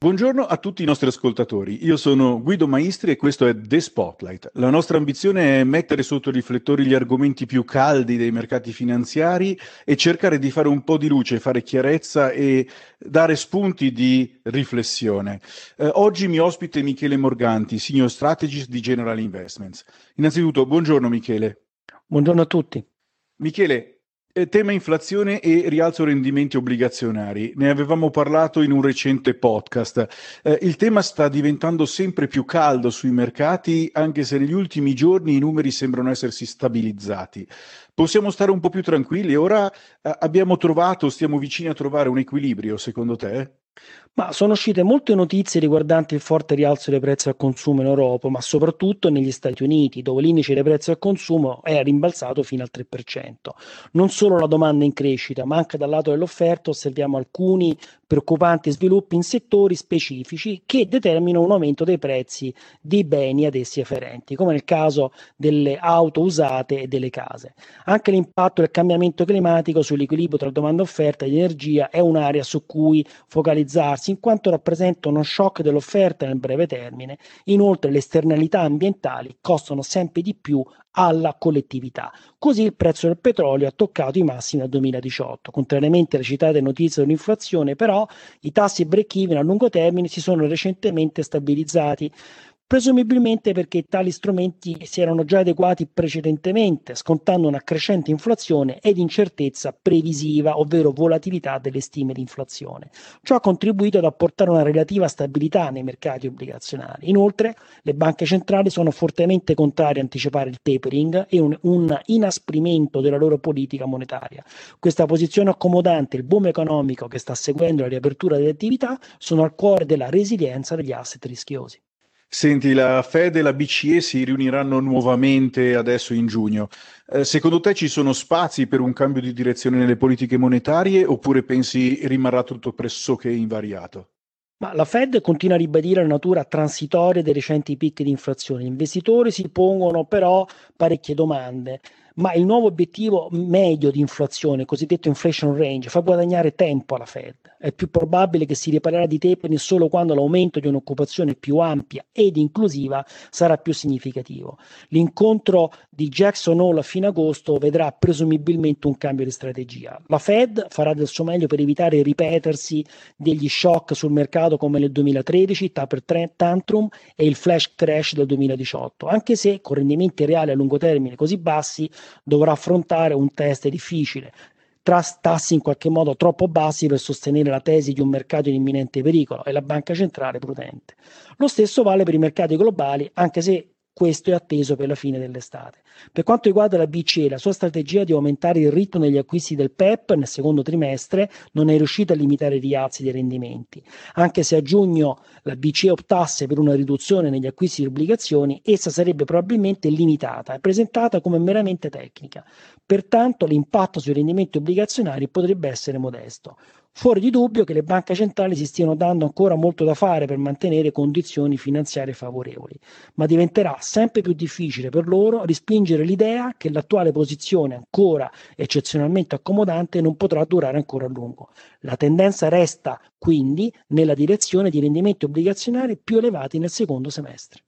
Buongiorno a tutti i nostri ascoltatori. Io sono Guido Maestri e questo è The Spotlight. La nostra ambizione è mettere sotto i riflettori gli argomenti più caldi dei mercati finanziari e cercare di fare un po' di luce, fare chiarezza e dare spunti di riflessione. Eh, oggi mi ospite Michele Morganti, Senior Strategist di General Investments. Innanzitutto, buongiorno Michele. Buongiorno a tutti. Michele, tema inflazione e rialzo rendimenti obbligazionari. Ne avevamo parlato in un recente podcast. Eh, il tema sta diventando sempre più caldo sui mercati, anche se negli ultimi giorni i numeri sembrano essersi stabilizzati. Possiamo stare un po' più tranquilli? Ora eh, abbiamo trovato, stiamo vicini a trovare un equilibrio, secondo te? Ma sono uscite molte notizie riguardanti il forte rialzo dei prezzi al consumo in Europa, ma soprattutto negli Stati Uniti, dove l'indice dei prezzi al consumo è rimbalzato fino al 3%. Non solo la domanda in crescita, ma anche dal lato dell'offerta osserviamo alcuni preoccupanti sviluppi in settori specifici che determinano un aumento dei prezzi dei beni ad essi afferenti, come nel caso delle auto usate e delle case. Anche l'impatto del cambiamento climatico sull'equilibrio tra domanda e offerta di energia è un'area su cui focalizzarsi, in quanto rappresenta uno shock dell'offerta nel breve termine. Inoltre le esternalità ambientali costano sempre di più alla collettività. Così il prezzo del petrolio ha toccato i massimi nel 2018. Contrariamente alle citate notizie dell'inflazione, però, i tassi break-even a lungo termine si sono recentemente stabilizzati presumibilmente perché tali strumenti si erano già adeguati precedentemente, scontando una crescente inflazione ed incertezza previsiva, ovvero volatilità delle stime di inflazione. Ciò ha contribuito ad apportare una relativa stabilità nei mercati obbligazionari. Inoltre, le banche centrali sono fortemente contrarie a anticipare il tapering e un, un inasprimento della loro politica monetaria. Questa posizione accomodante, il boom economico che sta seguendo la riapertura delle attività, sono al cuore della resilienza degli asset rischiosi. Senti, la Fed e la BCE si riuniranno nuovamente adesso in giugno. Eh, secondo te ci sono spazi per un cambio di direzione nelle politiche monetarie oppure pensi rimarrà tutto pressoché invariato? Ma la Fed continua a ribadire la natura transitoria dei recenti picchi di inflazione. Gli investitori si pongono però parecchie domande ma il nuovo obiettivo medio di inflazione, cosiddetto inflation range, fa guadagnare tempo alla Fed. È più probabile che si riparerà di tapering solo quando l'aumento di un'occupazione più ampia ed inclusiva sarà più significativo. L'incontro di Jackson Hole a fine agosto vedrà presumibilmente un cambio di strategia. La Fed farà del suo meglio per evitare il ripetersi degli shock sul mercato come nel 2013, Taper Tantrum e il flash crash del 2018, anche se con rendimenti reali a lungo termine così bassi dovrà affrontare un test difficile tra tassi in qualche modo troppo bassi per sostenere la tesi di un mercato in imminente pericolo e la banca centrale prudente. Lo stesso vale per i mercati globali, anche se questo è atteso per la fine dell'estate. Per quanto riguarda la BCE, la sua strategia di aumentare il ritmo negli acquisti del PEP nel secondo trimestre non è riuscita a limitare i rialzi dei rendimenti. Anche se a giugno la BCE optasse per una riduzione negli acquisti di obbligazioni, essa sarebbe probabilmente limitata e presentata come meramente tecnica. Pertanto l'impatto sui rendimenti obbligazionari potrebbe essere modesto. Fuori di dubbio che le banche centrali si stiano dando ancora molto da fare per mantenere condizioni finanziarie favorevoli, ma diventerà sempre più difficile per loro respingere l'idea che l'attuale posizione ancora eccezionalmente accomodante non potrà durare ancora a lungo. La tendenza resta quindi nella direzione di rendimenti obbligazionari più elevati nel secondo semestre.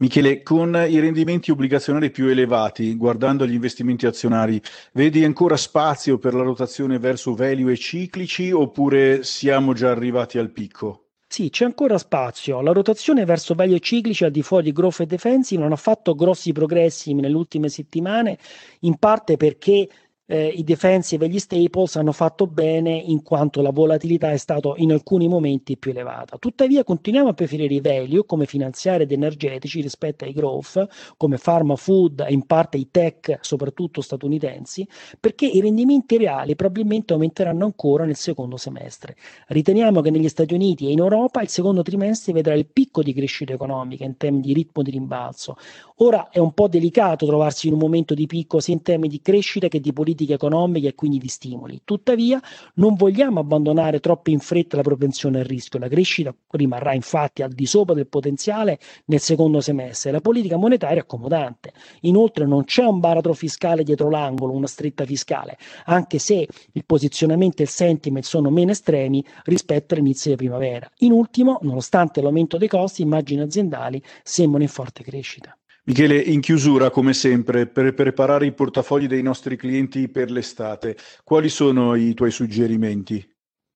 Michele, con i rendimenti obbligazionari più elevati, guardando gli investimenti azionari, vedi ancora spazio per la rotazione verso value e ciclici oppure siamo già arrivati al picco? Sì, c'è ancora spazio. La rotazione verso value ciclici al di fuori di growth e defensive non ha fatto grossi progressi nelle ultime settimane, in parte perché eh, i defensive e gli staples hanno fatto bene in quanto la volatilità è stata in alcuni momenti più elevata. Tuttavia continuiamo a preferire i value come finanziari ed energetici rispetto ai growth, come pharma food e in parte i tech, soprattutto statunitensi, perché i rendimenti reali probabilmente aumenteranno ancora nel secondo semestre. Riteniamo che negli Stati Uniti e in Europa il secondo trimestre vedrà il picco di crescita economica in termini di ritmo di rimbalzo. Ora è un po' delicato trovarsi in un momento di picco sia in termini di crescita che di politica politiche economiche e quindi di stimoli. Tuttavia, non vogliamo abbandonare troppo in fretta la propensione al rischio. La crescita rimarrà infatti al di sopra del potenziale nel secondo semestre. La politica monetaria è accomodante. Inoltre, non c'è un baratro fiscale dietro l'angolo, una stretta fiscale, anche se il posizionamento e il sentiment sono meno estremi rispetto all'inizio di primavera. In ultimo, nonostante l'aumento dei costi, immagini aziendali sembrano in forte crescita. Michele, in chiusura, come sempre, per preparare i portafogli dei nostri clienti per l'estate, quali sono i tuoi suggerimenti?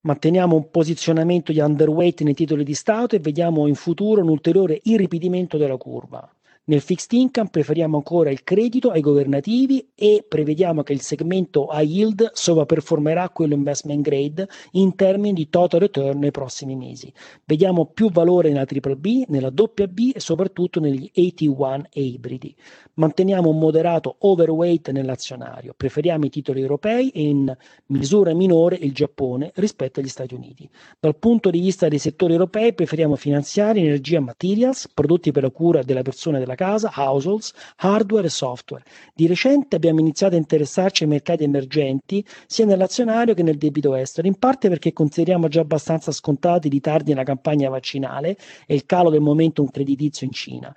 Manteniamo un posizionamento di underweight nei titoli di Stato e vediamo in futuro un ulteriore irripidimento della curva. Nel fixed income preferiamo ancora il credito ai governativi e prevediamo che il segmento high yield sovraperformerà quello investment grade in termini di total return nei prossimi mesi. Vediamo più valore nella BBB, nella WB e soprattutto negli AT1 e ibridi. Manteniamo un moderato overweight nell'azionario, preferiamo i titoli europei e in misura minore il Giappone rispetto agli Stati Uniti. Dal punto di vista dei settori europei preferiamo finanziare energia materials, prodotti per la cura della persona e della casa, households, hardware e software. Di recente abbiamo iniziato a interessarci ai mercati emergenti sia nell'azionario che nel debito estero, in parte perché consideriamo già abbastanza scontati i ritardi nella campagna vaccinale e il calo del momentum creditizio in Cina.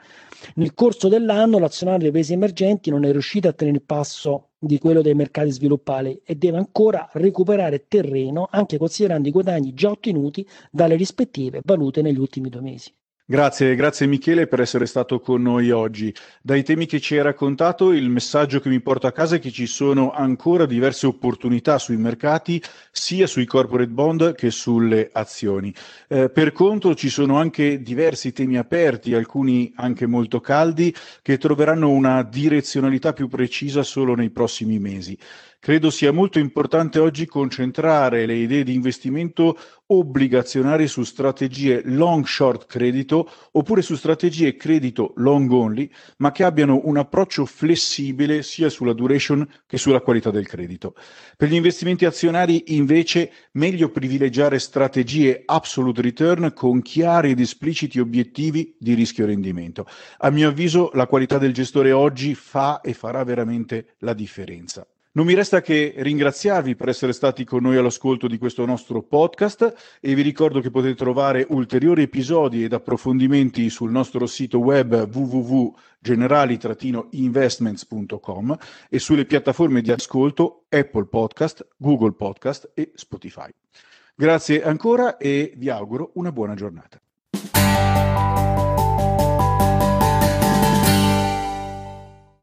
Nel corso dell'anno l'azionario dei paesi emergenti non è riuscito a tenere il passo di quello dei mercati sviluppati e deve ancora recuperare terreno anche considerando i guadagni già ottenuti dalle rispettive valute negli ultimi due mesi. Grazie, grazie Michele per essere stato con noi oggi. Dai temi che ci hai raccontato, il messaggio che mi porto a casa è che ci sono ancora diverse opportunità sui mercati, sia sui corporate bond che sulle azioni. Eh, per contro ci sono anche diversi temi aperti, alcuni anche molto caldi, che troveranno una direzionalità più precisa solo nei prossimi mesi. Credo sia molto importante oggi concentrare le idee di investimento obbligazionarie su strategie long short credito oppure su strategie credito long only, ma che abbiano un approccio flessibile sia sulla duration che sulla qualità del credito. Per gli investimenti azionari invece meglio privilegiare strategie absolute return con chiari ed espliciti obiettivi di rischio rendimento. A mio avviso la qualità del gestore oggi fa e farà veramente la differenza. Non mi resta che ringraziarvi per essere stati con noi all'ascolto di questo nostro podcast e vi ricordo che potete trovare ulteriori episodi ed approfondimenti sul nostro sito web www.generali-investments.com e sulle piattaforme di ascolto Apple Podcast, Google Podcast e Spotify. Grazie ancora e vi auguro una buona giornata.